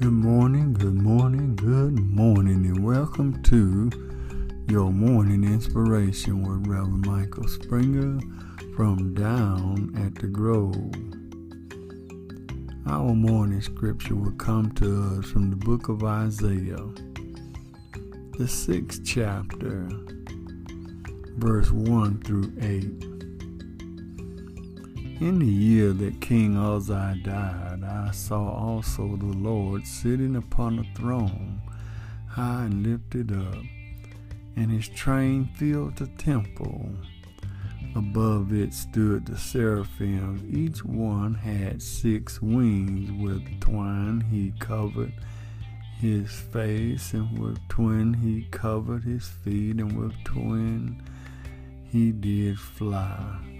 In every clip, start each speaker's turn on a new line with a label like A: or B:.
A: Good morning, good morning, good morning, and welcome to your morning inspiration with Reverend Michael Springer from Down at the Grove. Our morning scripture will come to us from the book of Isaiah, the sixth chapter, verse 1 through 8. In the year that King Uzziah died, I saw also the Lord sitting upon a throne, high and lifted up, and his train filled the temple. Above it stood the seraphims. Each one had six wings. With twine he covered his face, and with twine he covered his feet, and with twine he did fly.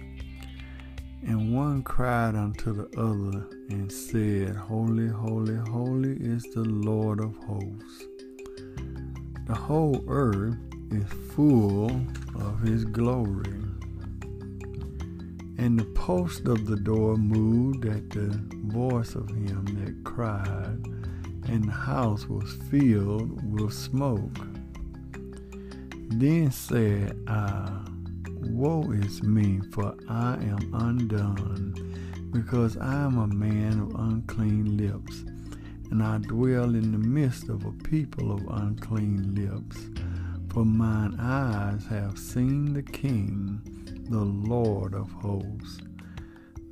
A: And one cried unto the other and said, Holy, holy, holy is the Lord of hosts. The whole earth is full of his glory. And the post of the door moved at the voice of him that cried, and the house was filled with smoke. Then said I, Woe is me, for I am undone, because I am a man of unclean lips, and I dwell in the midst of a people of unclean lips. For mine eyes have seen the King, the Lord of hosts.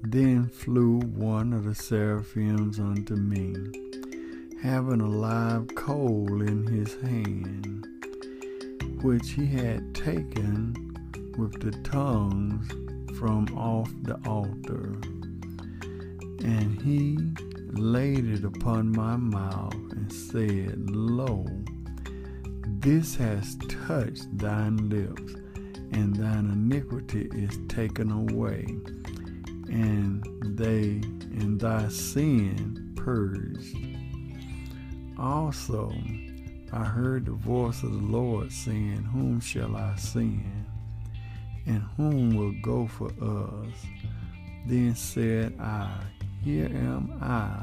A: Then flew one of the seraphims unto me, having a live coal in his hand, which he had taken with the tongues from off the altar. And he laid it upon my mouth and said, Lo, this has touched thine lips, and thine iniquity is taken away, and they and thy sin purged. Also, I heard the voice of the Lord saying, Whom shall I send? And whom will go for us? Then said I, Here am I,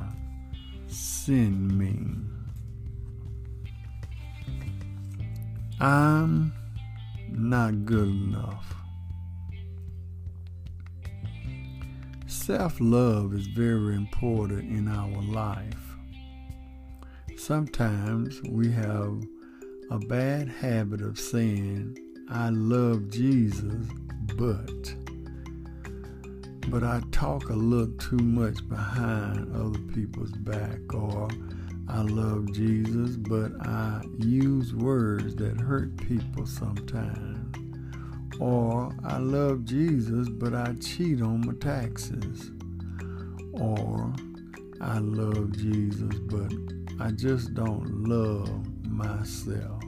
A: send me. I'm not good enough. Self love is very important in our life. Sometimes we have a bad habit of saying, I love Jesus, but but I talk a little too much behind other people's back or I love Jesus, but I use words that hurt people sometimes. Or I love Jesus, but I cheat on my taxes. Or I love Jesus, but I just don't love myself.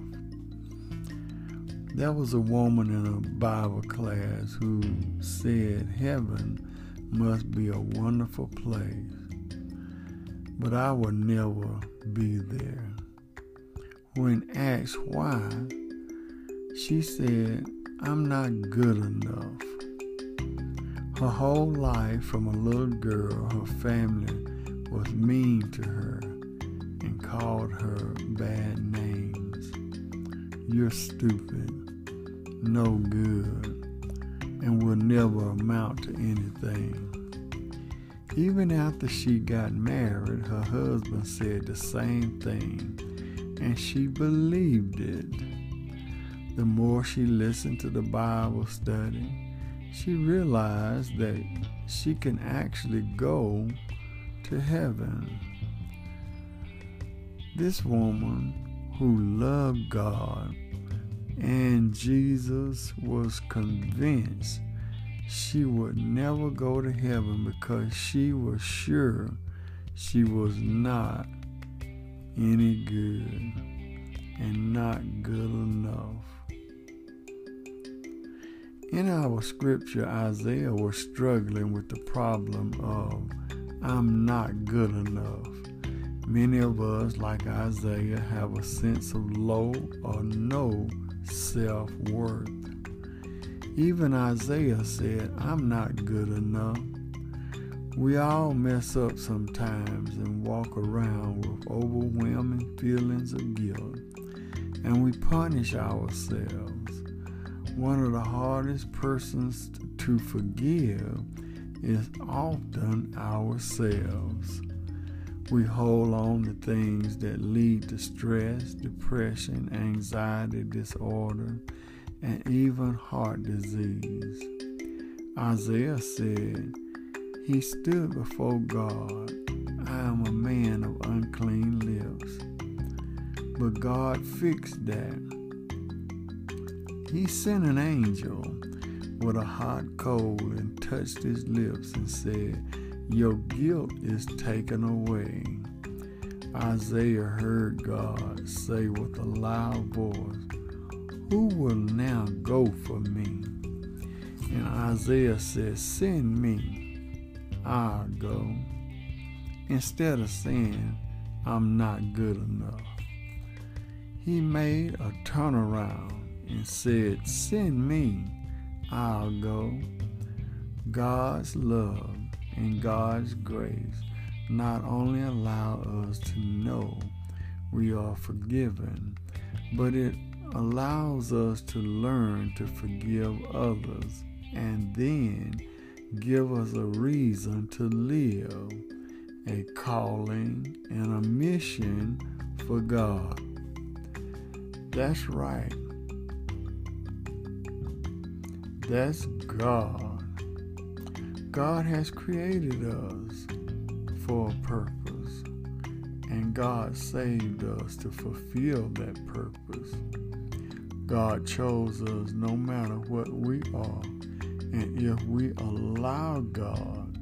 A: There was a woman in a Bible class who said heaven must be a wonderful place, but I will never be there. When asked why, she said, I'm not good enough. Her whole life, from a little girl, her family was mean to her and called her bad names. You're stupid no good and will never amount to anything. Even after she got married, her husband said the same thing, and she believed it. The more she listened to the Bible study, she realized that she can actually go to heaven. This woman who loved God and Jesus was convinced she would never go to heaven because she was sure she was not any good and not good enough. In our scripture, Isaiah was struggling with the problem of, I'm not good enough. Many of us, like Isaiah, have a sense of low or no self worth. Even Isaiah said, I'm not good enough. We all mess up sometimes and walk around with overwhelming feelings of guilt, and we punish ourselves. One of the hardest persons to forgive is often ourselves. We hold on to things that lead to stress, depression, anxiety disorder, and even heart disease. Isaiah said, He stood before God. I am a man of unclean lips. But God fixed that. He sent an angel with a hot coal and touched his lips and said, Your guilt is taken away. Isaiah heard God say with a loud voice, Who will now go for me? And Isaiah said, Send me, I'll go. Instead of saying, I'm not good enough. He made a turnaround and said, Send me I'll go. God's love and God's grace not only allow us to know we are forgiven, but it allows us to learn to forgive others and then give us a reason to live, a calling and a mission for God. That's right. That's God. God has created us for a purpose, and God saved us to fulfill that purpose. God chose us no matter what we are, and if we allow God,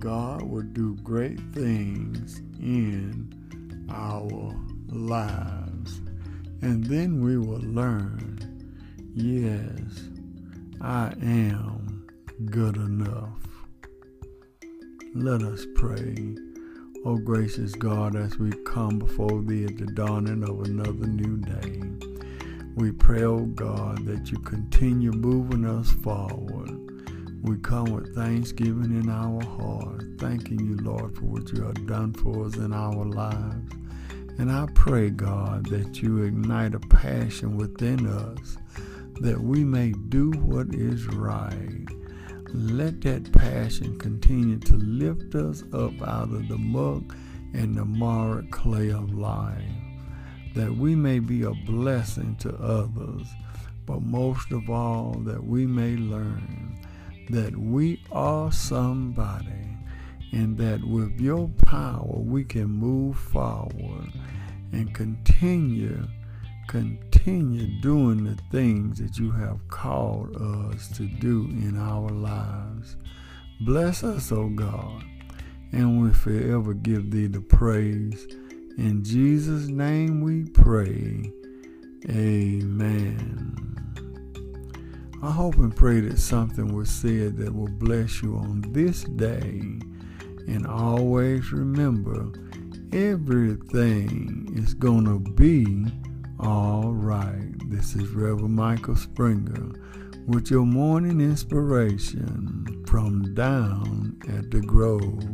A: God will do great things in our lives. And then we will learn yes, I am good enough. Let us pray. O oh, gracious God, as we come before Thee at the dawning of another new day, we pray, O oh God, that you continue moving us forward. We come with thanksgiving in our heart, thanking you, Lord, for what you have done for us in our lives. And I pray, God, that you ignite a passion within us that we may do what is right. Let that passion continue to lift us up out of the muck and the marred clay of life, that we may be a blessing to others, but most of all, that we may learn that we are somebody and that with your power we can move forward and continue continue doing the things that you have called us to do in our lives. Bless us, O God, and we forever give thee the praise. In Jesus' name we pray. Amen. I hope and pray that something was said that will bless you on this day. And always remember, everything is going to be all right, this is Reverend Michael Springer with your morning inspiration from down at the Grove.